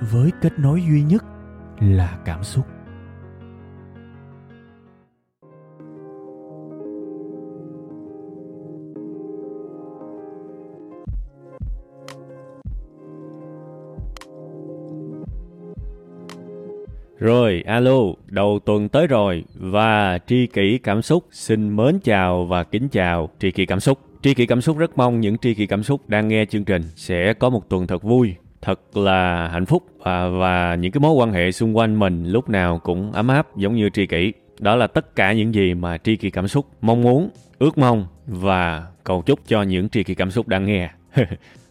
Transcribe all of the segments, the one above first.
với kết nối duy nhất là cảm xúc Rồi, alo, đầu tuần tới rồi và tri kỷ cảm xúc xin mến chào và kính chào tri kỷ cảm xúc. Tri kỷ cảm xúc rất mong những tri kỷ cảm xúc đang nghe chương trình sẽ có một tuần thật vui, thật là hạnh phúc và, và những cái mối quan hệ xung quanh mình lúc nào cũng ấm áp giống như tri kỷ. Đó là tất cả những gì mà tri kỷ cảm xúc mong muốn, ước mong và cầu chúc cho những tri kỷ cảm xúc đang nghe.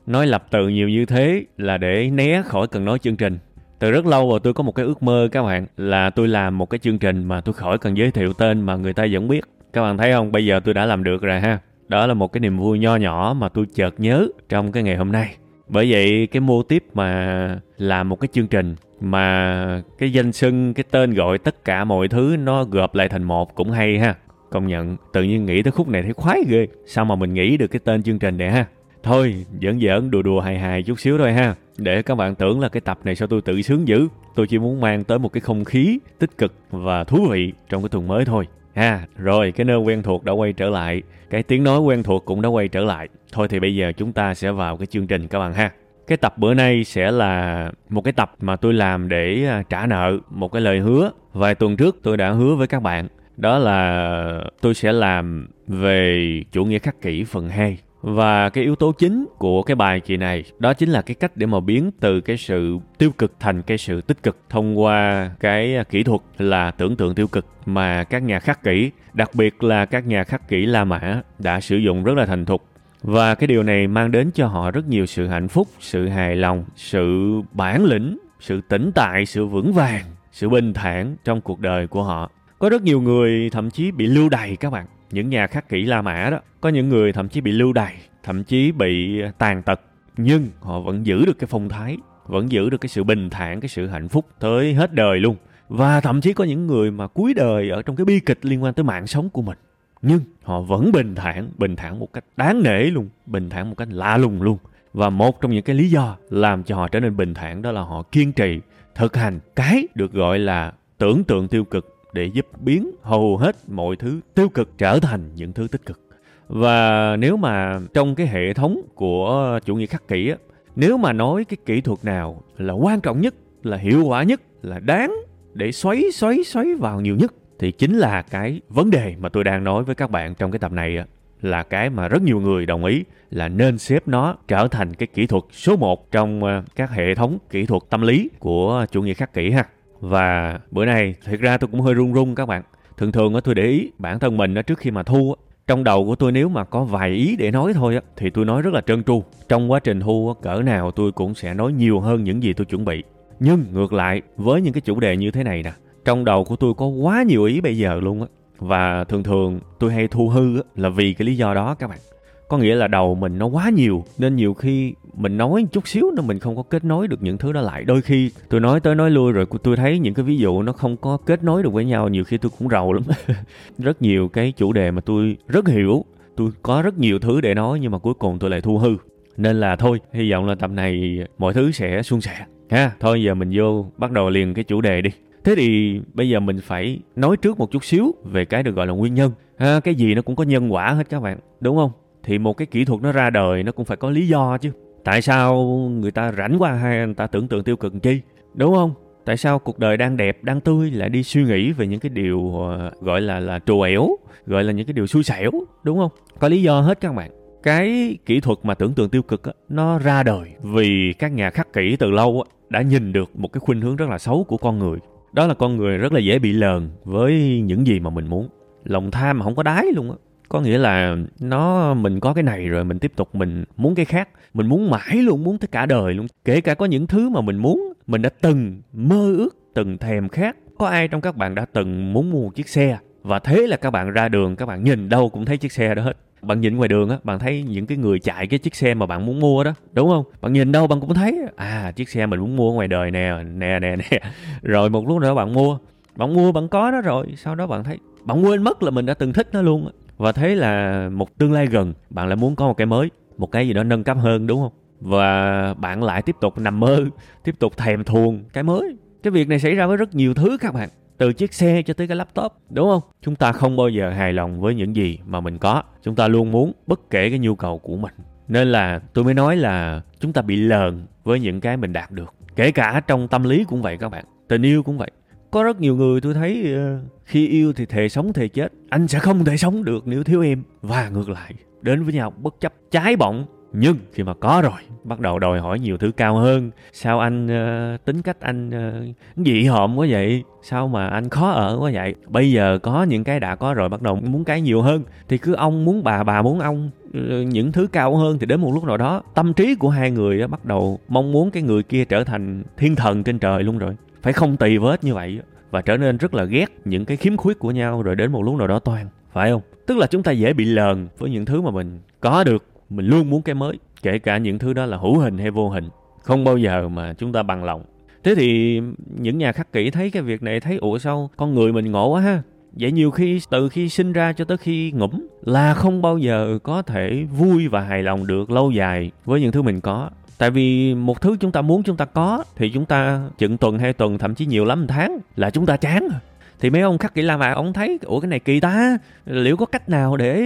nói lập từ nhiều như thế là để né khỏi cần nói chương trình. Từ rất lâu rồi tôi có một cái ước mơ các bạn là tôi làm một cái chương trình mà tôi khỏi cần giới thiệu tên mà người ta vẫn biết. Các bạn thấy không? Bây giờ tôi đã làm được rồi ha. Đó là một cái niềm vui nho nhỏ mà tôi chợt nhớ trong cái ngày hôm nay bởi vậy, cái mô tiếp mà làm một cái chương trình mà cái danh xưng, cái tên gọi tất cả mọi thứ nó gộp lại thành một cũng hay ha. Công nhận, tự nhiên nghĩ tới khúc này thấy khoái ghê. Sao mà mình nghĩ được cái tên chương trình này ha? Thôi, giỡn giỡn, đùa đùa hài hài chút xíu thôi ha. Để các bạn tưởng là cái tập này sao tôi tự sướng dữ. Tôi chỉ muốn mang tới một cái không khí tích cực và thú vị trong cái tuần mới thôi ha, rồi, cái nơi quen thuộc đã quay trở lại. Cái tiếng nói quen thuộc cũng đã quay trở lại. Thôi thì bây giờ chúng ta sẽ vào cái chương trình các bạn ha. Cái tập bữa nay sẽ là một cái tập mà tôi làm để à, trả nợ, một cái lời hứa. Vài tuần trước tôi đã hứa với các bạn. Đó là tôi sẽ làm về chủ nghĩa khắc kỷ phần 2 và cái yếu tố chính của cái bài kỳ này đó chính là cái cách để mà biến từ cái sự tiêu cực thành cái sự tích cực thông qua cái kỹ thuật là tưởng tượng tiêu cực mà các nhà khắc kỷ, đặc biệt là các nhà khắc kỷ La Mã đã sử dụng rất là thành thục. Và cái điều này mang đến cho họ rất nhiều sự hạnh phúc, sự hài lòng, sự bản lĩnh, sự tĩnh tại, sự vững vàng, sự bình thản trong cuộc đời của họ. Có rất nhiều người thậm chí bị lưu đày các bạn những nhà khắc kỷ La Mã đó, có những người thậm chí bị lưu đày, thậm chí bị à, tàn tật, nhưng họ vẫn giữ được cái phong thái, vẫn giữ được cái sự bình thản, cái sự hạnh phúc tới hết đời luôn. Và thậm chí có những người mà cuối đời ở trong cái bi kịch liên quan tới mạng sống của mình. Nhưng họ vẫn bình thản, bình thản một cách đáng nể luôn, bình thản một cách lạ lùng luôn. Và một trong những cái lý do làm cho họ trở nên bình thản đó là họ kiên trì thực hành cái được gọi là tưởng tượng tiêu cực để giúp biến hầu hết mọi thứ tiêu cực trở thành những thứ tích cực. Và nếu mà trong cái hệ thống của chủ nghĩa khắc kỷ á, nếu mà nói cái kỹ thuật nào là quan trọng nhất, là hiệu quả nhất, là đáng để xoáy xoáy xoáy vào nhiều nhất thì chính là cái vấn đề mà tôi đang nói với các bạn trong cái tập này á, là cái mà rất nhiều người đồng ý là nên xếp nó trở thành cái kỹ thuật số 1 trong ờ, các hệ thống kỹ thuật tâm lý của chủ nghĩa khắc kỷ ha. Và bữa nay thật ra tôi cũng hơi run run các bạn. Thường thường tôi để ý bản thân mình trước khi mà thu trong đầu của tôi nếu mà có vài ý để nói thôi á thì tôi nói rất là trơn tru. Trong quá trình thu cỡ nào tôi cũng sẽ nói nhiều hơn những gì tôi chuẩn bị. Nhưng ngược lại với những cái chủ đề như thế này nè, trong đầu của tôi có quá nhiều ý bây giờ luôn á. Và thường thường tôi hay thu hư là vì cái lý do đó các bạn có nghĩa là đầu mình nó quá nhiều, nên nhiều khi mình nói chút xíu nó mình không có kết nối được những thứ đó lại. Đôi khi tôi nói tới nói lui rồi tôi thấy những cái ví dụ nó không có kết nối được với nhau, nhiều khi tôi cũng rầu lắm. Rất nhiều cái chủ đề mà tôi rất hiểu, tôi có rất nhiều thứ để nói nhưng mà cuối cùng tôi lại thu hư. Nên là thôi, hy vọng là tập này mọi thứ sẽ suôn sẻ, ha. Thôi, giờ mình vô bắt đầu liền cái chủ đề đi. Thế thì bây giờ mình phải nói trước một chút xíu về cái được gọi là nguyên nhân. Ha, cái gì nó cũng có nhân quả hết các bạn, đúng không? Thì một cái kỹ thuật nó ra đời nó cũng phải có lý do chứ. Tại sao người ta rảnh qua hay người ta tưởng tượng tiêu cực chi? Đúng không? Tại sao cuộc đời đang đẹp đang tươi lại đi suy nghĩ về những cái điều ờ, gọi là là trù ẻo gọi là những cái điều xui xẻo? Đúng không? Có lý do hết các bạn. Cái kỹ thuật mà tưởng tượng tiêu cực á, nó ra đời vì các nhà khắc kỷ từ lâu á, đã nhìn được một cái khuynh hướng rất là xấu của con người. Đó là con người rất là dễ bị lờn với những gì mà mình muốn. Lòng tham mà không có đáy luôn á có nghĩa là nó, mình có cái này rồi, mình tiếp tục mình muốn cái khác. Mình muốn mãi luôn, muốn tới cả đời luôn. Kể cả có những thứ mà mình muốn, mình đã từng mơ ước, từng thèm khát. Có ai trong các bạn đã từng muốn mua một chiếc xe? Và thế là các bạn ra đường, các bạn nhìn đâu cũng thấy chiếc xe đó hết. Bạn nhìn ngoài đường á, bạn thấy những cái người chạy cái chiếc xe mà bạn muốn mua đó, đúng không? Bạn nhìn đâu bạn cũng thấy à chiếc xe mình muốn mua ngoài đời nè nè nè nè. Rồi một lúc nữa bạn mua. Bạn mua bạn có nó rồi, sau đó bạn thấy, bạn quên mất là mình đã từng thích nó luôn và thấy là một tương lai gần, bạn lại muốn có một cái mới, một cái gì đó nâng cấp hơn, đúng không? Và bạn lại tiếp tục nằm mơ, tiếp tục thèm thuồng cái mới. Cái việc này xảy ra với rất nhiều thứ các bạn, từ chiếc xe cho tới cái laptop, đúng không? Chúng ta không bao giờ hài lòng với những gì mà mình có. Chúng ta luôn muốn bất kể cái nhu cầu của mình. Nên là tôi mới nói là chúng ta bị lờn với những cái mình đạt được. Kể cả trong tâm lý cũng vậy các bạn, tình yêu cũng vậy có rất nhiều người tôi thấy ờ, khi yêu thì thề sống thề chết. Anh sẽ không thể sống được nếu thiếu em. Và ngược lại đến với nhau bất chấp trái bọng nhưng khi mà có rồi bắt đầu đòi hỏi nhiều thứ cao hơn. Sao anh uh, tính cách anh uh, dị hợm quá vậy? Sao mà anh khó ở quá vậy? Bây giờ có những cái đã có rồi bắt đầu muốn cái nhiều hơn. Thì cứ ông muốn bà bà muốn ông. Uh, những thứ cao hơn thì đến một lúc nào đó tâm trí của hai người uh, bắt đầu mong muốn cái người kia trở thành thiên thần trên trời luôn rồi phải không tì vết như vậy và trở nên rất là ghét những cái khiếm khuyết của nhau rồi đến một lúc nào đó toàn phải không? Tức là chúng ta dễ bị lờn với những thứ mà mình có được, mình luôn muốn cái mới, kể cả những thứ đó là hữu hình hay vô hình, không bao giờ mà chúng ta bằng lòng. Thế thì những nhà khắc kỷ thấy cái việc này thấy, ủa sao con người mình ngộ quá ha? Vậy nhiều khi, từ khi sinh ra cho tới khi ngủm là không bao giờ có thể vui và hài lòng được lâu dài với những thứ mình có tại vì một thứ chúng ta muốn chúng ta có thì chúng ta chừng tuần, hai tuần, thậm chí nhiều lắm một tháng là chúng ta chán thì mấy ông khắc kỹ la mà ông thấy, ủa, cái này kỳ ta, liệu có cách nào để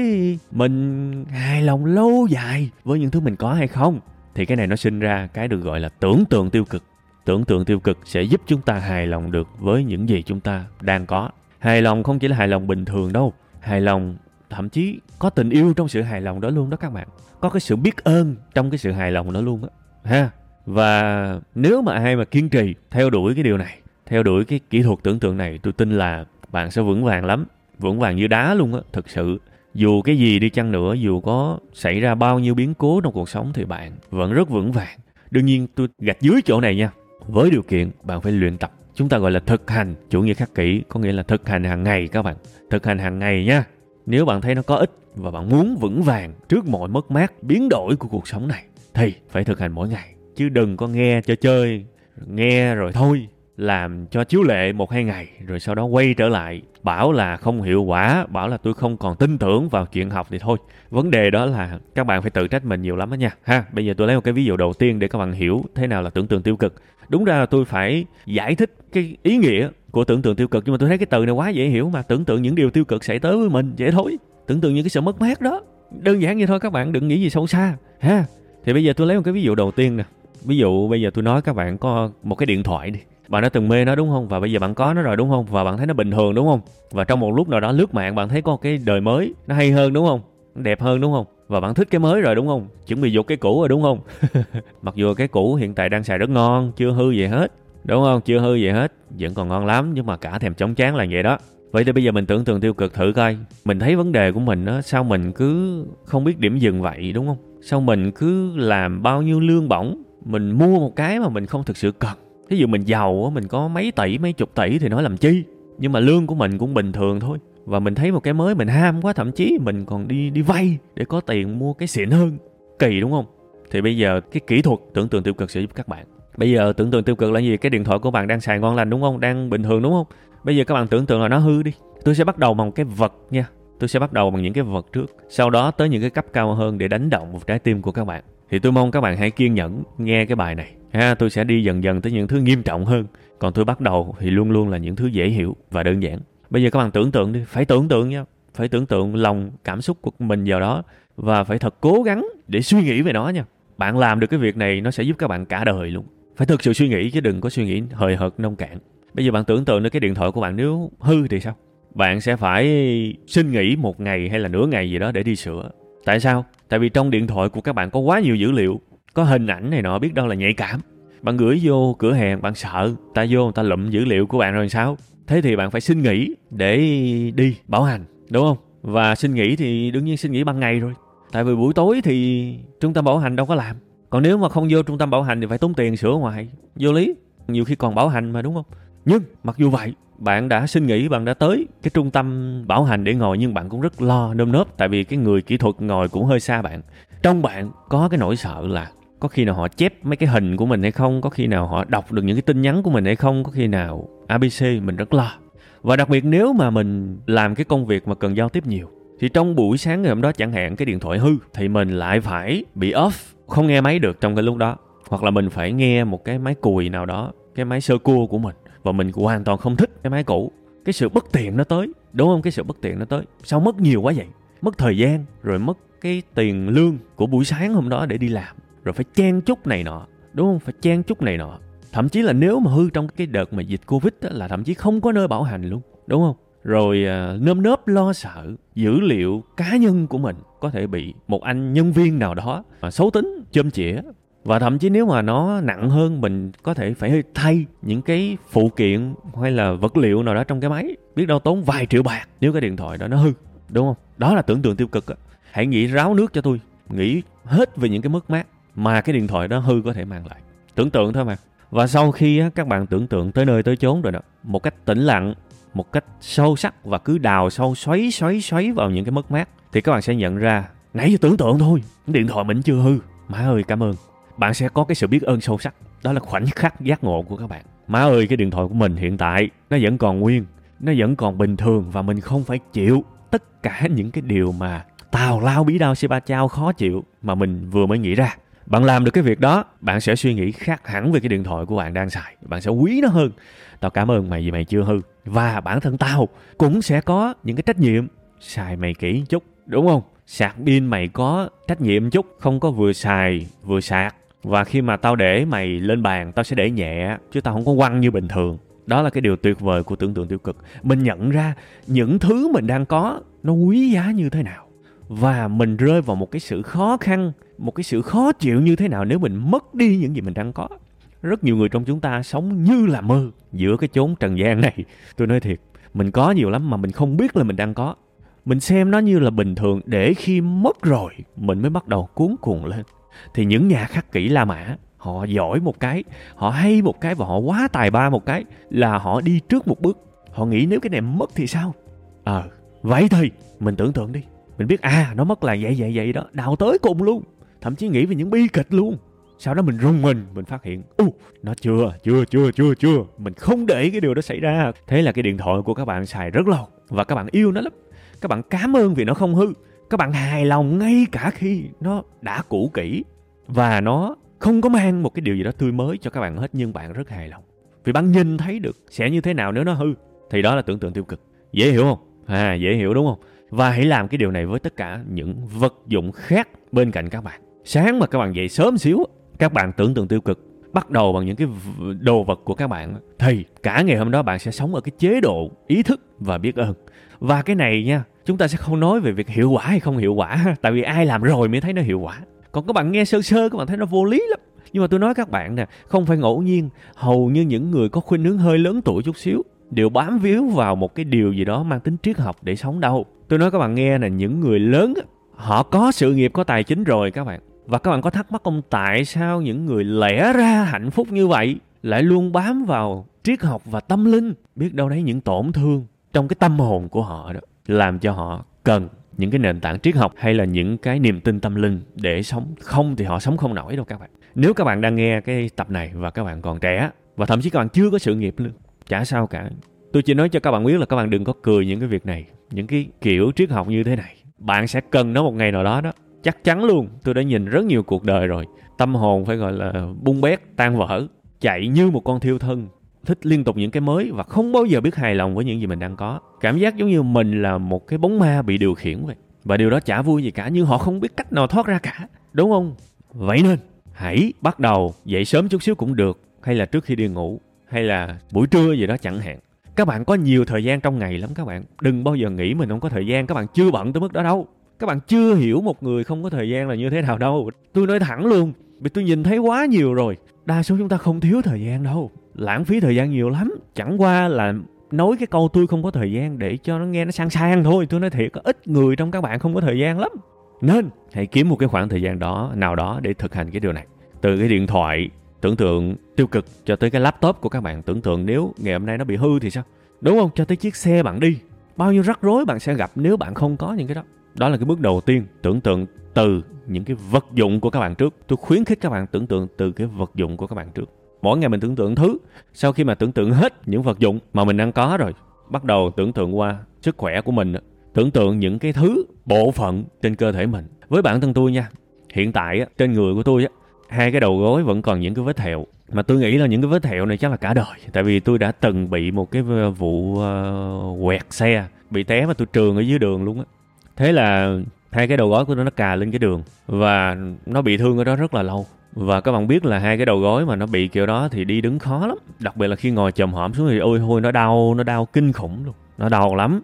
mình hài lòng lâu dài với những thứ mình có hay không? Thì cái này nó sinh ra cái được gọi là tưởng tượng tiêu cực. Tưởng tượng tiêu cực sẽ giúp chúng ta hài lòng được với những gì chúng ta đang có. Hài lòng không chỉ là hài lòng bình thường đâu, hài lòng thậm chí có tình yêu trong sự hài lòng đó luôn đó các bạn. Có cái sự biết ơn trong cái sự hài lòng đó luôn á ha? Và nếu mà ai mà kiên trì theo đuổi cái điều này, theo đuổi cái kỹ thuật tưởng tượng này, tôi tin là bạn sẽ vững vàng lắm, vững vàng như đá luôn á thực sự. Dù cái gì đi chăng nữa, dù có xảy ra bao nhiêu biến cố trong cuộc sống thì bạn vẫn rất vững vàng. Đương nhiên, tôi gạch dưới chỗ này nha. Với điều kiện, bạn phải luyện tập. Chúng ta gọi là thực hành, chủ nghĩa khắc kỷ, có nghĩa là thực hành hàng ngày các bạn. Thực hành hàng ngày nha. Nếu bạn thấy nó có ích và bạn muốn vững vàng trước mọi mất mát, biến đổi của cuộc sống này thì phải thực hành mỗi ngày, chứ đừng có nghe cho chơi, nghe rồi thôi. Làm cho chiếu lệ một hai ngày, rồi sau đó quay trở lại, bảo là không hiệu quả, bảo là tôi không còn tin tưởng vào chuyện học thì thôi. Vấn đề đó là các bạn phải tự trách mình nhiều lắm đó nha. Ha, bây giờ tôi lấy một cái ví dụ đầu tiên để các bạn hiểu thế nào là tưởng tượng tiêu cực. Đúng ra là tôi phải giải thích cái ý nghĩa của tưởng tượng tiêu cực, nhưng mà tôi thấy cái từ này quá dễ hiểu mà, tưởng tượng những điều tiêu cực xảy tới với mình, dễ thôi. Tưởng tượng những cái sự mất mát đó. Đơn giản như thôi, các bạn đừng nghĩ gì sâu xa. Ha thì bây giờ tôi lấy một cái ví dụ đầu tiên nè. Ví dụ bây giờ tôi nói các bạn có một cái điện thoại đi. Bạn đã từng mê nó đúng không? Và bây giờ bạn có nó rồi đúng không? Và bạn thấy nó bình thường đúng không? Và trong một lúc nào đó lướt mạng bạn thấy có cái đời mới, nó hay hơn đúng không? Đẹp hơn đúng không? Và bạn thích cái mới rồi đúng không? Chuẩn bị dục cái cũ rồi đúng không? Mặc dù cái cũ hiện tại đang xài rất ngon, chưa hư gì hết. Đúng không? Chưa hư gì hết. Vẫn còn ngon lắm, nhưng mà cả thèm chóng chán là vậy đó. Vậy thì bây giờ mình tưởng tượng tiêu cực thử coi. Mình thấy vấn đề của mình á, sao mình cứ không biết điểm dừng vậy, đúng không? Sao mình cứ làm bao nhiêu lương bổng mình mua một cái mà mình không thực sự cần Ví dụ mình giàu mình có mấy tỷ, mấy chục tỷ thì nói làm chi. Nhưng mà lương của mình cũng bình thường thôi. Và mình thấy một cái mới mình ham quá, thậm chí mình còn đi đi vay để có tiền mua cái xịn hơn. Kỳ đúng không? Thì bây giờ cái kỹ thuật tưởng tượng tiêu cực sẽ giúp các bạn. Bây giờ tưởng tượng tiêu cực là gì? Cái điện thoại của bạn đang xài ngon lành đúng không? Đang bình thường đúng không? Bây giờ các bạn tưởng tượng là nó hư đi. Tôi sẽ bắt đầu bằng một cái vật nha. Tôi sẽ bắt đầu bằng những cái vật trước. Sau đó tới những cái cấp cao hơn để đánh động một trái tim của các bạn. Thì tôi mong các bạn hãy kiên nhẫn nghe cái bài này. Ha, tôi sẽ đi dần dần tới những thứ nghiêm trọng hơn. Còn tôi bắt đầu thì luôn luôn là những thứ dễ hiểu và đơn giản. Bây giờ các bạn tưởng tượng đi, phải tưởng tượng nha. Phải tưởng tượng lòng, cảm xúc của mình vào đó và phải thật cố gắng để suy nghĩ về nó nha. Bạn làm được cái việc này, nó sẽ giúp các bạn cả đời luôn. Phải thực sự suy nghĩ chứ đừng có suy nghĩ hời hợt, nông cạn. Bây giờ bạn tưởng tượng đến cái điện thoại của bạn, nếu hư thì sao? Bạn sẽ phải xin nghỉ một ngày hay là nửa ngày gì đó để đi sửa. Tại sao? Tại vì trong điện thoại của các bạn có quá nhiều dữ liệu. Có hình ảnh này nọ, biết đâu là nhạy cảm. Bạn gửi vô cửa hàng, bạn sợ ta vô người ta lụm dữ liệu của bạn rồi sao? Thế thì bạn phải xin nghỉ để đi bảo hành, đúng không? Và xin nghỉ thì đương nhiên xin nghỉ ban ngày rồi. Tại vì buổi tối thì trung tâm bảo hành đâu có làm. Còn nếu mà không vô trung tâm bảo hành thì phải tốn tiền sửa ngoài. Vô lý, nhiều khi còn bảo hành mà, đúng không? Nhưng, mặc dù vậy bạn đã xin nghỉ bạn đã tới cái trung tâm bảo hành để ngồi, nhưng bạn cũng rất lo nơm nớp, tại vì cái người kỹ thuật ngồi cũng hơi xa bạn. Trong bạn có cái nỗi sợ là có khi nào họ chép mấy cái hình của mình hay không? Có khi nào họ đọc được những cái tin nhắn của mình hay không? Có khi nào abc mình rất lo? Và đặc biệt nếu mà mình làm cái công việc mà cần giao tiếp nhiều, thì trong buổi sáng ngày hôm đó chẳng hạn cái điện thoại hư, thì mình lại phải bị off, không nghe máy được trong cái lúc đó. Hoặc là mình phải nghe một cái máy cùi nào đó, cái máy sơ cua của mình và mình hoàn toàn không thích cái máy cũ. Cái sự bất tiện nó tới đúng không? Cái sự bất tiện nó tới. Sao mất nhiều quá vậy? Mất thời gian rồi mất cái tiền lương của buổi sáng hôm đó để đi làm. Rồi phải chen chúc này nọ đúng không? Phải chen chúc này nọ. Thậm chí là nếu mà hư trong cái đợt mà dịch covid đó, là thậm chí không có nơi bảo hành luôn đúng không? Rồi à, nơm nớp lo sợ dữ liệu cá nhân của mình có thể bị một anh nhân viên nào đó mà xấu tính chôm chĩa và thậm chí nếu mà nó nặng hơn, mình có thể phải thay những cái phụ kiện hay là vật liệu nào đó trong cái máy. Biết đâu tốn vài triệu bạc nếu cái điện thoại đó nó hư, đúng không? Đó là tưởng tượng tiêu cực hãy nghĩ ráo nước cho tôi, nghĩ hết về những cái mất mát mà cái điện thoại đó hư có thể mang lại. Tưởng tượng thôi mà. Và sau khi các bạn tưởng tượng tới nơi tới chốn rồi đó, một cách tĩnh lặng, một cách sâu sắc và cứ đào sâu, xoáy xoáy xoáy vào những cái mất mát, thì các bạn sẽ nhận ra, nãy giờ tưởng tượng thôi, điện thoại mình chưa hư. Má ơi, cảm ơn bạn sẽ có cái sự biết ơn sâu sắc. Đó là khoảnh khắc giác ngộ của các bạn. Má ơi, cái điện thoại của mình hiện tại, nó vẫn còn nguyên, nó vẫn còn bình thường và mình không phải chịu tất cả những cái điều mà tào lao bí đao si ba chao khó chịu mà mình vừa mới nghĩ ra. Bạn làm được cái việc đó, bạn sẽ suy nghĩ khác hẳn về cái điện thoại của bạn đang xài. Bạn sẽ quý nó hơn. Tao cảm ơn mày vì mày chưa hư. Và bản thân tao cũng sẽ có những cái trách nhiệm. Xài mày kỹ chút, đúng không? Sạc pin mày có trách nhiệm chút, không có vừa xài, vừa sạc và khi mà tao để mày lên bàn, tao sẽ để nhẹ, chứ tao không có quăng như bình thường. Đó là cái điều tuyệt vời của tưởng tượng tiêu cực. Mình nhận ra những thứ mình đang có, nó quý giá như thế nào. Và mình rơi vào một cái sự khó khăn, một cái sự khó chịu như thế nào nếu mình mất đi những gì mình đang có. Rất nhiều người trong chúng ta sống như là mơ giữa cái chốn trần gian này. Tôi nói thiệt, mình có nhiều lắm mà mình không biết là mình đang có. Mình xem nó như là bình thường để khi mất rồi, mình mới bắt đầu cuốn cuồng lên thì những nhà khắc kỹ La Mã họ giỏi một cái họ hay một cái và họ quá tài ba một cái là họ đi trước một bước. Họ nghĩ nếu cái này mất thì sao? Ờ à, vậy thì mình tưởng tượng đi. Mình biết à nó mất là vậy vậy vậy đó. Đào tới cùng luôn. Thậm chí nghĩ về những bi kịch luôn. Sau đó mình rung mình mình phát hiện u uh, nó chưa chưa chưa chưa chưa. Mình không để cái điều đó xảy ra. Thế là cái điện thoại của các bạn xài rất lâu và các bạn yêu nó lắm. Các bạn cảm ơn vì nó không hư các bạn hài lòng ngay cả khi nó đã cũ kỹ. Và nó không có mang một cái điều gì đó tươi mới cho các bạn hết, nhưng bạn rất hài lòng. Vì bạn nhìn thấy được sẽ như thế nào nếu nó hư, thì đó là tưởng tượng tiêu cực. Dễ hiểu không? À dễ hiểu đúng không? Và hãy làm cái điều này với tất cả những vật dụng khác bên cạnh các bạn. Sáng mà các bạn dậy sớm xíu, các bạn tưởng tượng tiêu cực, bắt đầu bằng những cái đồ vật của các bạn thì cả ngày hôm đó bạn sẽ sống ở cái chế độ ý thức và biết ơn và cái này nha, chúng ta sẽ không nói về việc hiệu quả hay không hiệu quả tại vì ai làm rồi mới thấy nó hiệu quả. Còn các bạn nghe sơ sơ các bạn thấy nó vô lý lắm. Nhưng mà tôi nói các bạn nè, không phải ngẫu nhiên, hầu như những người có khuynh hướng hơi lớn tuổi chút xíu đều bám víu vào một cái điều gì đó mang tính triết học để sống đâu. Tôi nói các bạn nghe là những người lớn họ có sự nghiệp, có tài chính rồi các bạn. Và các bạn có thắc mắc không, tại sao những người lẽ ra hạnh phúc như vậy lại luôn bám vào triết học và tâm linh? Biết đâu đấy những tổn thương trong cái tâm hồn của họ đó, làm cho họ cần những cái nền tảng triết học hay là những cái niềm tin tâm linh để sống. Không thì họ sống không nổi đâu các bạn. Nếu các bạn đang nghe cái tập này và các bạn còn trẻ, và thậm chí các bạn chưa có sự nghiệp luôn chả sao cả. Tôi chỉ nói cho các bạn biết là các bạn đừng có cười những cái việc này, những cái kiểu triết học như thế này. Bạn sẽ cần nó một ngày nào đó đó. Chắc chắn luôn, tôi đã nhìn rất nhiều cuộc đời rồi. Tâm hồn phải gọi là bung bét, tan vỡ, chạy như một con thiêu thân thích liên tục những cái mới và không bao giờ biết hài lòng với những gì mình đang có. Cảm giác giống như mình là một cái bóng ma bị điều khiển vậy. Và điều đó chả vui gì cả, nhưng họ không biết cách nào thoát ra cả. Đúng không? Vậy nên, hãy bắt đầu dậy sớm chút xíu cũng được, hay là trước khi đi ngủ, hay là buổi trưa gì đó chẳng hạn. Các bạn có nhiều thời gian trong ngày lắm các bạn. Đừng bao giờ nghĩ mình không có thời gian, các bạn chưa bận tới mức đó đâu. Các bạn chưa hiểu một người không có thời gian là như thế nào đâu. Tôi nói thẳng luôn, vì tôi nhìn thấy quá nhiều rồi đa số chúng ta không thiếu thời gian đâu. Lãng phí thời gian nhiều lắm. Chẳng qua là nói cái câu tôi không có thời gian để cho nó nghe nó sang sang thôi. Tôi nói thiệt, có ít người trong các bạn không có thời gian lắm. Nên, hãy kiếm một cái khoảng thời gian đó, nào đó để thực hành cái điều này. Từ cái điện thoại, tưởng tượng tiêu cực, cho tới cái laptop của các bạn tưởng tượng nếu ngày hôm nay nó bị hư thì sao? Đúng không? Cho tới chiếc xe bạn đi. Bao nhiêu rắc rối bạn sẽ gặp nếu bạn không có những cái đó. Đó là cái bước đầu tiên, tưởng tượng từ những cái vật dụng của các bạn trước. Tôi khuyến khích các bạn tưởng tượng từ cái vật dụng của các bạn trước. Mỗi ngày mình tưởng tượng thứ sau khi mà tưởng tượng hết những vật dụng mà mình đang có rồi bắt đầu tưởng tượng qua sức khỏe của mình tưởng tượng những cái thứ bộ phận trên cơ thể mình. Với bản thân tôi nha hiện tại trên người của tôi á hai cái đầu gối vẫn còn những cái vết thẹo mà tôi nghĩ là những cái vết thẹo này chắc là cả đời tại vì tôi đã từng bị một cái vụ uh, quẹt xe bị té mà tôi trường ở dưới đường luôn á. Thế là hai cái đầu gối của nó nó cà lên cái đường và nó bị thương ở đó rất là lâu. Và các bạn biết là hai cái đầu gối mà nó bị kiểu đó thì đi đứng khó lắm. Đặc biệt là khi ngồi chồm hõm xuống thì ôi thôi nó đau nó đau kinh khủng luôn. Nó đau lắm.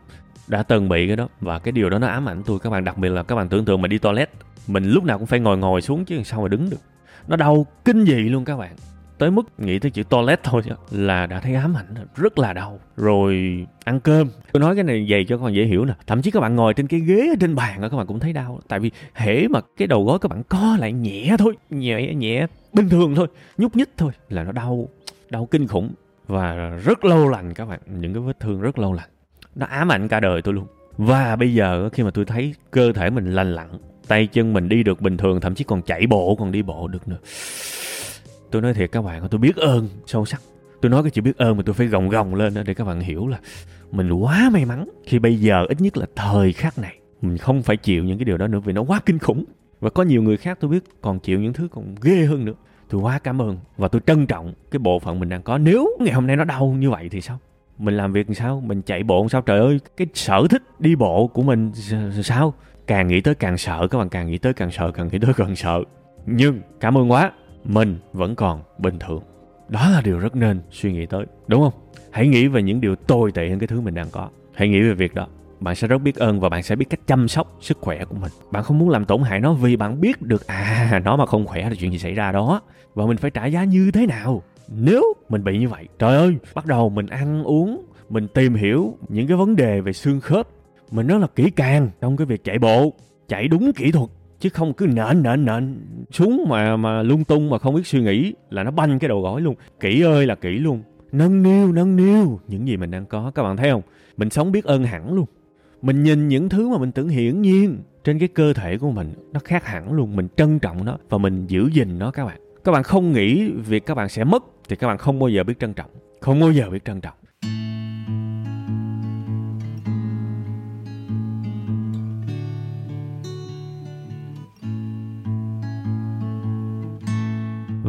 Đã từng bị cái đó. Và cái điều đó nó ám ảnh tôi. Các bạn, đặc biệt là các bạn tưởng tượng mà đi toilet, mình lúc nào cũng phải ngồi ngồi xuống chứ sao mà đứng được. Nó đau kinh dị luôn các bạn tới mức nghĩ tới chữ toilet thôi là đã thấy ám ảnh, rất là đau. Rồi ăn cơm. Tôi nói cái này dày cho các bạn dễ hiểu nè. Thậm chí các bạn ngồi trên cái ghế ở trên bàn các bạn cũng thấy đau. Tại vì hễ mà cái đầu gối các bạn co lại nhẹ thôi, nhẹ nhẹ, bình thường thôi, nhúc nhích thôi là nó đau đau kinh khủng. Và rất lâu lành các bạn, những cái vết thương rất lâu lành. Nó ám ảnh cả đời tôi luôn. Và bây giờ khi mà tôi thấy cơ thể mình lành lặn, tay chân mình đi được bình thường, thậm chí còn chạy bộ, còn đi bộ được nữa tôi nói thiệt các bạn, tôi biết ơn sâu sắc. Tôi nói cái chữ biết ơn mà tôi phải gồng gồng lên để các bạn hiểu là mình quá may mắn khi bây giờ ít nhất là thời khắc này, mình không phải chịu những cái điều đó nữa vì nó quá kinh khủng. Và có nhiều người khác tôi biết còn chịu những thứ còn ghê hơn nữa. Tôi quá cảm ơn và tôi trân trọng cái bộ phận mình đang có. Nếu ngày hôm nay nó đau như vậy thì sao? Mình làm việc làm sao? Mình chạy bộ làm sao? Trời ơi, cái sở thích đi bộ của mình sao? Càng nghĩ tới càng sợ, các bạn càng nghĩ tới càng sợ, càng nghĩ tới càng sợ. Nhưng cảm ơn quá mình vẫn còn bình thường. Đó là điều rất nên suy nghĩ tới, đúng không? Hãy nghĩ về những điều tồi tệ hơn cái thứ mình đang có. Hãy nghĩ về việc đó. Bạn sẽ rất biết ơn và bạn sẽ biết cách chăm sóc sức khỏe của mình. Bạn không muốn làm tổn hại nó vì bạn biết được à nó mà không khỏe là chuyện gì xảy ra đó. Và mình phải trả giá như thế nào? Nếu mình bị như vậy, trời ơi, bắt đầu mình ăn uống, mình tìm hiểu những cái vấn đề về xương khớp. Mình rất là kỹ càng trong cái việc chạy bộ, chạy đúng kỹ thuật chứ không cứ nện nện nện, xuống mà mà lung tung mà không biết suy nghĩ là nó banh cái đầu gối luôn. Kỹ ơi là kỹ luôn. Nâng niu nâng niu. Những gì mình đang có, các bạn thấy không? Mình sống biết ơn hẳn luôn. Mình nhìn những thứ mà mình tưởng hiển nhiên trên cái cơ thể của mình, nó khác hẳn luôn. Mình trân trọng nó và mình giữ gìn nó, các bạn. Các bạn không nghĩ việc các bạn sẽ mất thì các bạn không bao giờ biết trân trọng. Không bao giờ biết trân trọng.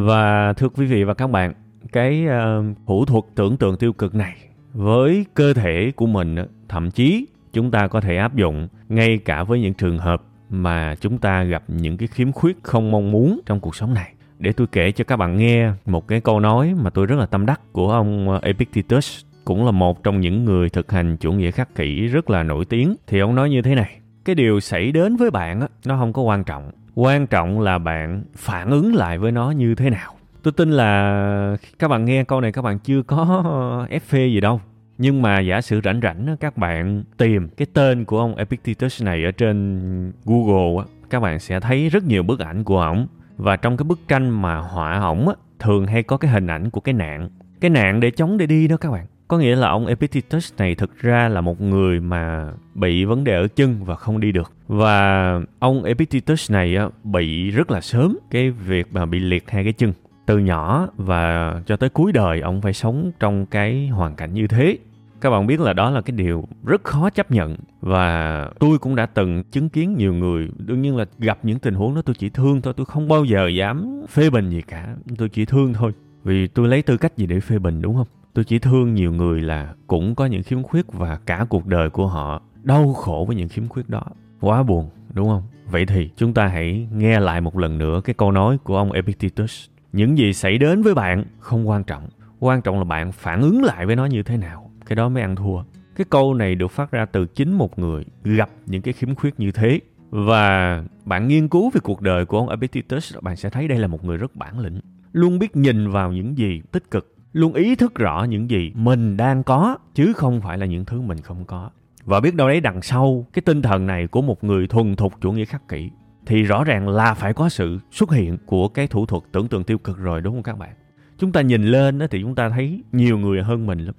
Và thưa quý vị và các bạn, cái uh, thủ thuật tưởng tượng tiêu cực này với cơ thể của mình thậm chí chúng ta có thể áp dụng ngay cả với những trường hợp mà chúng ta gặp những cái khiếm khuyết không mong muốn trong cuộc sống này. Để tôi kể cho các bạn nghe một cái câu nói mà tôi rất là tâm đắc của ông ờ, Epictetus, cũng là một trong những người thực hành chủ nghĩa khắc kỷ rất là nổi tiếng. Thì ông nói như thế này, cái điều xảy đến với bạn á, nó không có quan trọng quan trọng là bạn phản ứng lại với nó như thế nào. Tôi tin là các bạn nghe câu này các bạn chưa có ép phê gì đâu. Nhưng mà giả sử rảnh rảnh các bạn tìm cái tên của ông Epictetus này ở trên Google các bạn sẽ thấy rất nhiều bức ảnh của ổng. Và trong cái bức tranh mà họa ổng thường hay có cái hình ảnh của cái nạn. Cái nạn để chống để đi đó các bạn. Có nghĩa là ông Epictetus này thực ra là một người mà bị vấn đề ở chân và không đi được. Và ông Epictetus này bị rất là sớm cái việc mà bị liệt hai cái chân. Từ nhỏ và cho tới cuối đời, ông phải sống trong cái hoàn cảnh như thế. Các bạn biết là đó là cái điều rất khó chấp nhận. Và tôi cũng đã từng chứng kiến nhiều người, đương nhiên là gặp những tình huống đó tôi chỉ thương thôi, tôi không bao giờ dám phê bình gì cả. Tôi chỉ thương thôi. Vì tôi lấy tư cách gì để phê bình, đúng không? Tôi chỉ thương nhiều người là cũng có những khiếm khuyết và cả cuộc đời của họ đau khổ với những khiếm khuyết đó quá buồn, đúng không? Vậy thì chúng ta hãy nghe lại một lần nữa cái câu nói của ông epictetus. Những gì xảy đến với bạn không quan trọng. Quan trọng là bạn phản ứng lại với nó như thế nào. Cái đó mới ăn thua. Cái câu này được phát ra từ chính một người gặp những cái khiếm khuyết như thế. Và bạn nghiên cứu về cuộc đời của ông Epictetus, bạn sẽ thấy đây là một người rất bản lĩnh. Luôn biết nhìn vào những gì tích cực. Luôn ý thức rõ những gì mình đang có, chứ không phải là những thứ mình không có và biết đâu đấy đằng sau cái tinh thần này của một người thuần thục chủ nghĩa khắc kỷ thì rõ ràng là phải có sự xuất hiện của cái thủ thuật tưởng tượng tiêu cực rồi đúng không các bạn? Chúng ta nhìn lên thì chúng ta thấy nhiều người hơn mình lắm.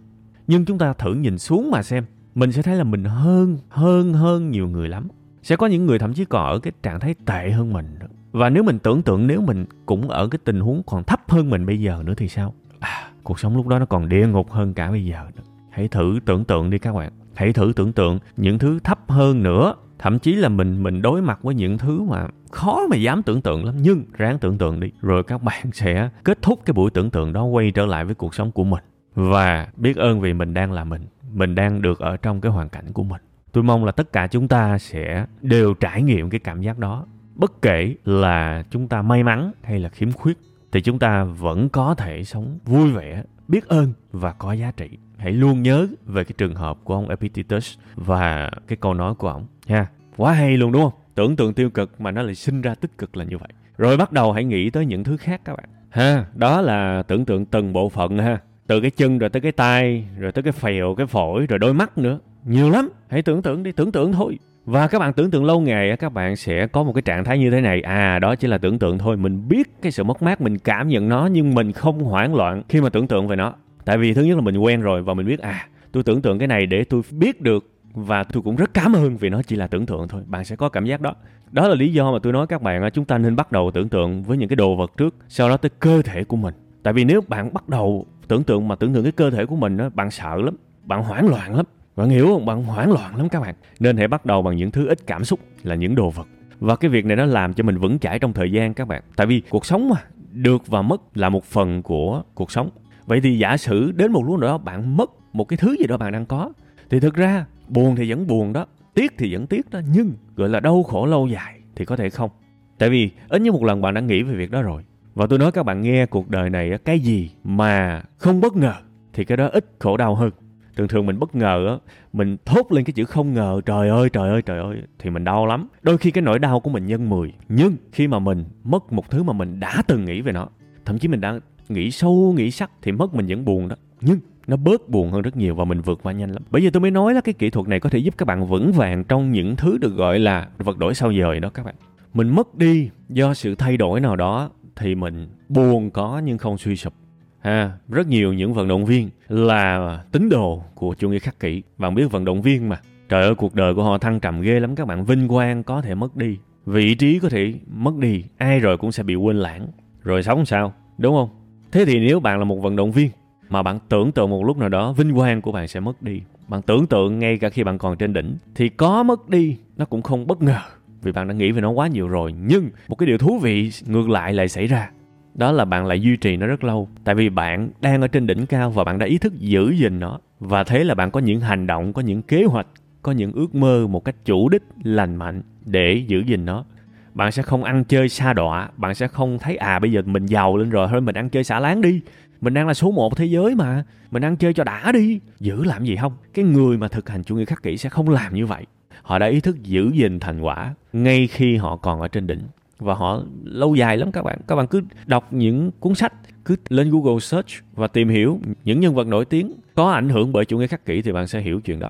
Nhưng chúng ta thử nhìn xuống mà xem mình sẽ thấy là mình hơn hơn hơn nhiều người lắm. Sẽ có những người thậm chí còn ở cái trạng thái tệ hơn mình và nếu mình tưởng tượng nếu mình cũng ở cái tình huống còn thấp hơn mình bây giờ nữa thì sao? À, cuộc sống lúc đó nó còn địa ngục hơn cả bây giờ nữa. hãy thử tưởng tượng đi các bạn hãy thử tưởng tượng những thứ thấp hơn nữa. Thậm chí là mình mình đối mặt với những thứ mà khó mà dám tưởng tượng lắm. Nhưng ráng tưởng tượng đi, rồi các bạn sẽ kết thúc cái buổi tưởng tượng đó, quay trở lại với cuộc sống của mình. Và biết ơn vì mình đang là mình. Mình đang được ở trong cái hoàn cảnh của mình. Tôi mong là tất cả chúng ta sẽ đều trải nghiệm cái cảm giác đó. Bất kể là chúng ta may mắn hay là khiếm khuyết, thì chúng ta vẫn có thể sống vui vẻ, biết ơn và có giá trị hãy luôn nhớ về cái trường hợp của ông Epictetus và cái câu nói của ông, ha. Quá hay luôn, đúng không? Tưởng tượng tiêu cực mà nó lại sinh ra tích cực là như vậy. Rồi bắt đầu hãy nghĩ tới những thứ khác các bạn. Ha, đó là tưởng tượng từng bộ phận, ha. Từ cái chân rồi tới cái tay rồi tới cái phèo, cái phổi, rồi đôi mắt nữa. Nhiều lắm. Hãy tưởng tượng đi, tưởng tượng thôi. Và các bạn tưởng tượng lâu ngày các bạn sẽ có một cái trạng thái như thế này. À đó chỉ là tưởng tượng thôi. Mình biết cái sự mất mát, mình cảm nhận nó, nhưng mình không hoảng loạn khi mà tưởng tượng về nó tại vì thứ nhất là mình quen rồi và mình biết à tôi tưởng tượng cái này để tôi biết được và tôi cũng rất cảm ơn vì nó chỉ là tưởng tượng thôi. Bạn sẽ có cảm giác đó. Đó là lý do mà tôi nói các bạn chúng ta nên bắt đầu tưởng tượng với những cái đồ vật trước sau đó tới cơ thể của mình. Tại vì nếu bạn bắt đầu tưởng tượng mà tưởng tượng cái cơ thể của mình đó, bạn sợ lắm bạn hoảng loạn lắm. Bạn hiểu không? Bạn hoảng loạn lắm các bạn. Nên hãy bắt đầu bằng những thứ ít cảm xúc là những đồ vật. Và cái việc này nó làm cho mình vững chãi trong thời gian các bạn. Tại vì cuộc sống mà được và mất là một phần của cuộc sống vậy thì giả sử đến một lúc nào đó bạn mất một cái thứ gì đó bạn đang có, thì thực ra buồn thì vẫn buồn đó, tiếc thì vẫn tiếc đó, nhưng gọi là đau khổ lâu dài thì có thể không. Tại vì ít nhất một lần bạn đã nghĩ về việc đó rồi. Và tôi nói các bạn nghe cuộc đời này cái gì mà không bất ngờ thì cái đó ít khổ đau hơn. Thường thường mình bất ngờ á, mình thốt lên cái chữ không ngờ, trời ơi trời ơi trời ơi, thì mình đau lắm. Đôi khi cái nỗi đau của mình nhân 10 nhưng khi mà mình mất một thứ mà mình đã từng nghĩ về nó, thậm chí mình đã nghĩ sâu, nghĩ sắc thì mất mình vẫn buồn đó. Nhưng nó bớt buồn hơn rất nhiều và mình vượt qua nhanh lắm. Bởi vì tôi mới nói là cái kỹ thuật này có thể giúp các bạn vững vàng trong những thứ được gọi là vật đổi sau dời đó các bạn. Mình mất đi do sự thay đổi nào đó thì mình buồn có nhưng không suy sụp. Ha, rất nhiều những vận động viên là tín đồ của chủ nghĩa khắc kỷ. Bạn biết vận động viên mà. Trời ơi, cuộc đời của họ thăng trầm ghê lắm các bạn. Vinh quang có thể mất đi. Vị trí có thể mất đi. Ai rồi cũng sẽ bị quên lãng. Rồi sống sao? Đúng không? Thế thì nếu bạn là một vận động viên mà bạn tưởng tượng một lúc nào đó vinh quang của bạn sẽ mất đi, bạn tưởng tượng ngay cả khi bạn còn trên đỉnh thì có mất đi, nó cũng không bất ngờ vì bạn đã nghĩ về nó quá nhiều rồi. Nhưng một cái điều thú vị ngược lại lại xảy ra, đó là bạn lại duy trì nó rất lâu. Tại vì bạn đang ở trên đỉnh cao và bạn đã ý thức giữ gìn nó. Và thế là bạn có những hành động, có những kế hoạch, có những ước mơ một cách chủ đích, lành mạnh để giữ gìn nó bạn sẽ không ăn chơi xa đọa, bạn sẽ không thấy à bây giờ mình giàu lên rồi, thôi mình ăn chơi xả láng đi. Mình đang là số một thế giới mà, mình ăn chơi cho đã đi. Giữ làm gì không? Cái người mà thực hành chủ nghĩa khắc kỷ sẽ không làm như vậy. Họ đã ý thức giữ gìn thành quả ngay khi họ còn ở trên đỉnh. Và họ lâu dài lắm các bạn. Các bạn cứ đọc những cuốn sách, cứ lên Google search và tìm hiểu những nhân vật nổi tiếng có ảnh hưởng bởi chủ nghĩa khắc kỷ thì bạn sẽ hiểu chuyện đó.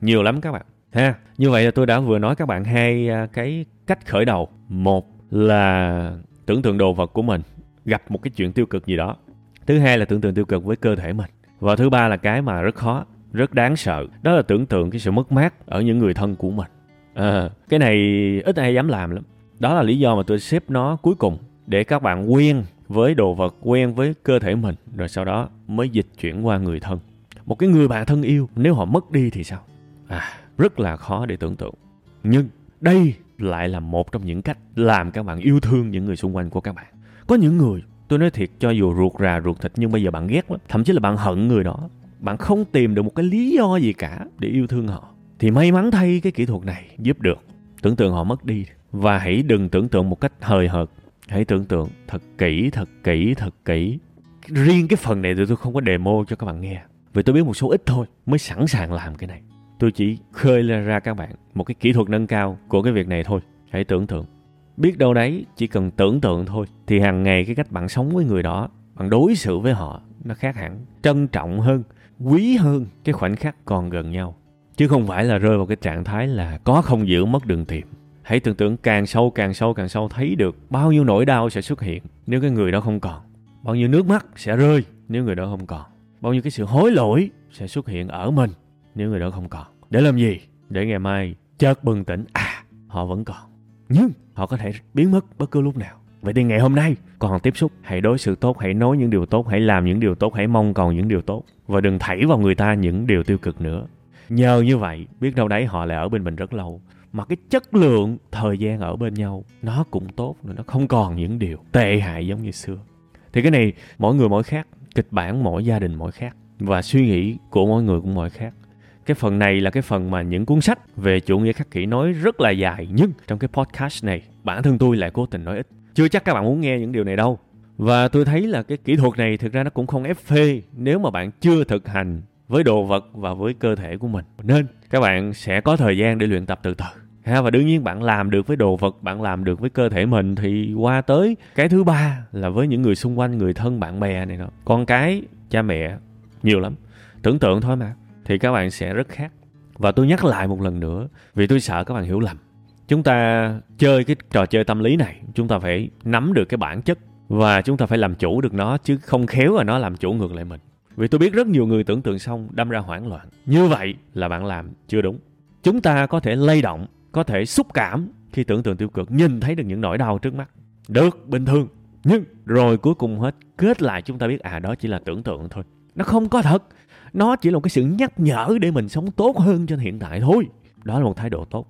Nhiều lắm các bạn ha như vậy là tôi đã vừa nói các bạn hai à, cái cách khởi đầu. Một là tưởng tượng đồ vật của mình gặp một cái chuyện tiêu cực gì đó. Thứ hai là tưởng tượng tiêu cực với cơ thể mình. Và thứ ba là cái mà rất khó rất đáng sợ đó là tưởng tượng cái sự mất mát ở những người thân của mình. À, cái này ít ai dám làm lắm. Đó là lý do mà tôi xếp nó cuối cùng để các bạn quen với đồ vật quen với cơ thể mình rồi sau đó mới dịch chuyển qua người thân. Một cái người bạn thân yêu nếu họ mất đi thì sao? À rất là khó để tưởng tượng. Nhưng đây lại là một trong những cách làm các bạn yêu thương những người xung quanh của các bạn. Có những người, tôi nói thiệt, cho dù ruột rà, ruột thịt, nhưng bây giờ bạn ghét lắm. Thậm chí là bạn hận người đó. Bạn không tìm được một cái lý do gì cả để yêu thương họ. Thì may mắn thay cái kỹ thuật này giúp được. Tưởng tượng họ mất đi. Và hãy đừng tưởng tượng một cách hời hợt. Hãy tưởng tượng thật kỹ thật kỹ thật kỹ. Riêng cái phần này thì tôi không có demo cho các bạn nghe. Vì tôi biết một số ít thôi mới sẵn sàng làm cái này tôi chỉ khơi lên ra các bạn một cái kỹ thuật nâng cao của cái việc này thôi. Hãy tưởng tượng. Biết đâu đấy, chỉ cần tưởng tượng thôi, thì hàng ngày cái cách bạn sống với người đó, bạn đối xử với họ, nó khác hẳn, trân trọng hơn, quý hơn cái khoảnh khắc còn gần nhau. Chứ không phải là rơi vào cái trạng thái là có không giữ mất đường tìm. Hãy tưởng tượng càng sâu càng sâu càng sâu thấy được bao nhiêu nỗi đau sẽ xuất hiện nếu cái người đó không còn. Bao nhiêu nước mắt sẽ rơi nếu người đó không còn. Bao nhiêu cái sự hối lỗi sẽ xuất hiện ở mình nếu người đó không còn, để làm gì? Để ngày mai chợt bừng tỉnh. À họ vẫn còn. Nhưng họ có thể biến mất bất cứ lúc nào. Vậy thì ngày hôm nay, còn tiếp xúc, hãy đối xử tốt, hãy nói những điều tốt, hãy làm những điều tốt, hãy mong còn những điều tốt. Và đừng thảy vào người ta những điều tiêu cực nữa. Nhờ như vậy, biết đâu đấy họ lại ở bên mình rất lâu. Mà cái chất lượng thời gian ở bên nhau, nó cũng tốt nó không còn những điều tệ hại giống như xưa. Thì cái này, mỗi người mỗi khác, kịch bản mỗi gia đình mỗi khác. Và suy nghĩ của mỗi người cũng mỗi khác cái phần này là cái phần mà những cuốn sách về chủ nghĩa khắc kỷ nói rất là dài, nhưng trong cái podcast này, bản thân tôi lại cố tình nói ít. Chưa chắc các bạn muốn nghe những điều này đâu. Và tôi thấy là cái kỹ thuật này thực ra nó cũng không ép phê nếu mà bạn chưa thực hành với đồ vật và với cơ thể của mình. Nên các bạn sẽ có thời gian để luyện tập từ từ. Ha, và đương nhiên bạn làm được với đồ vật, bạn làm được với cơ thể mình thì qua tới cái thứ ba là với những người xung quanh, người thân, bạn bè này nọ. Con cái, cha mẹ, nhiều lắm. Tưởng tượng thôi mà thì các bạn sẽ rất khác. Và tôi nhắc lại một lần nữa, vì tôi sợ các bạn hiểu lầm. Chúng ta chơi cái trò chơi tâm lý này, chúng ta phải nắm được cái bản chất và chúng ta phải làm chủ được nó, chứ không khéo là nó làm chủ ngược lại mình. Vì tôi biết rất nhiều người tưởng tượng xong đâm ra hoảng loạn. Như vậy là bạn làm chưa đúng. Chúng ta có thể lay động, có thể xúc cảm khi tưởng tượng tiêu cực, nhìn thấy được những nỗi đau trước mắt. Được, bình thường. Nhưng rồi cuối cùng hết, kết lại chúng ta biết à đó chỉ là tưởng tượng thôi. Nó không có thật nó chỉ là một cái sự nhắc nhở để mình sống tốt hơn trên hiện tại thôi. Đó là một thái độ tốt.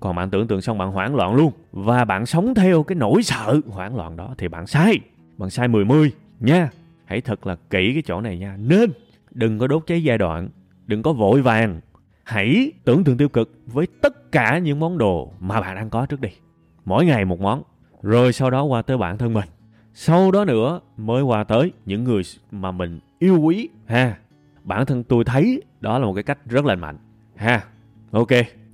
Còn bạn tưởng tượng xong bạn hoảng loạn luôn. Và bạn sống theo cái nỗi sợ hoảng loạn đó thì bạn sai. Bạn sai mười mươi, nha. Hãy thật là kỹ cái chỗ này nha. Nên, đừng có đốt cháy giai đoạn. Đừng có vội vàng. Hãy tưởng tượng tiêu cực với tất cả những món đồ mà bạn đang có trước đi mỗi ngày một món. Rồi sau đó qua tới bản thân mình. Sau đó nữa mới qua tới những người mà mình yêu quý, ha bản thân tôi thấy đó là một cái cách rất lành mạnh. Ha ok.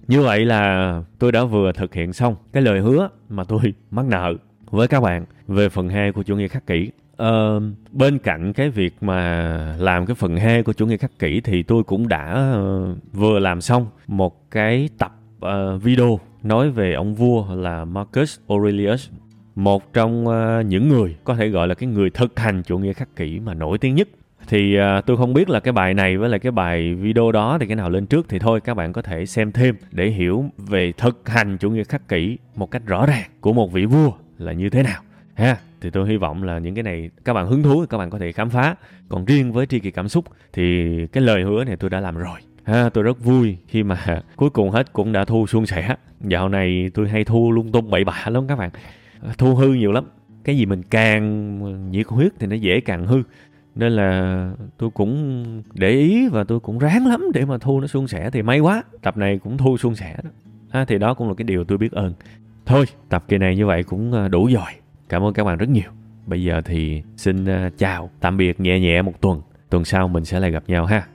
Như vậy là tôi đã vừa thực hiện xong cái lời hứa mà tôi mắc nợ với các bạn về phần 2 của chủ nghĩa khắc kỷ. Ờ, bên cạnh cái việc mà làm cái phần 2 của chủ nghĩa khắc kỷ thì tôi cũng đã uh, vừa làm xong một cái tập uh, video nói về ông vua là Marcus Aurelius một trong uh, những người có thể gọi là cái người thực hành chủ nghĩa khắc kỷ mà nổi tiếng nhất thì uh, tôi không biết là cái bài này với lại cái bài video đó thì cái nào lên trước thì thôi các bạn có thể xem thêm để hiểu về thực hành chủ nghĩa khắc kỷ một cách rõ ràng của một vị vua là như thế nào ha. Thì tôi hy vọng là những cái này các bạn hứng thú các bạn có thể khám phá. Còn riêng với tri kỳ cảm xúc thì cái lời hứa này tôi đã làm rồi ha. Tôi rất vui khi mà cuối cùng hết cũng đã thu suôn sẻ. Dạo này tôi hay thu lung tung bậy bạ lắm các bạn. Thu hư nhiều lắm. Cái gì mình càng nhiệt huyết thì nó dễ càng hư nên là tôi cũng để ý và tôi cũng ráng lắm để mà thu nó suôn sẻ. Thì may quá tập này cũng thu suôn sẻ đó. À, thì đó cũng là cái điều tôi biết ơn. Thôi tập kỳ này như vậy cũng à, đủ rồi. Cảm ơn các bạn rất nhiều. Bây giờ thì xin à, chào tạm biệt nhẹ nhẹ một tuần. Tuần sau mình sẽ lại gặp nhau ha.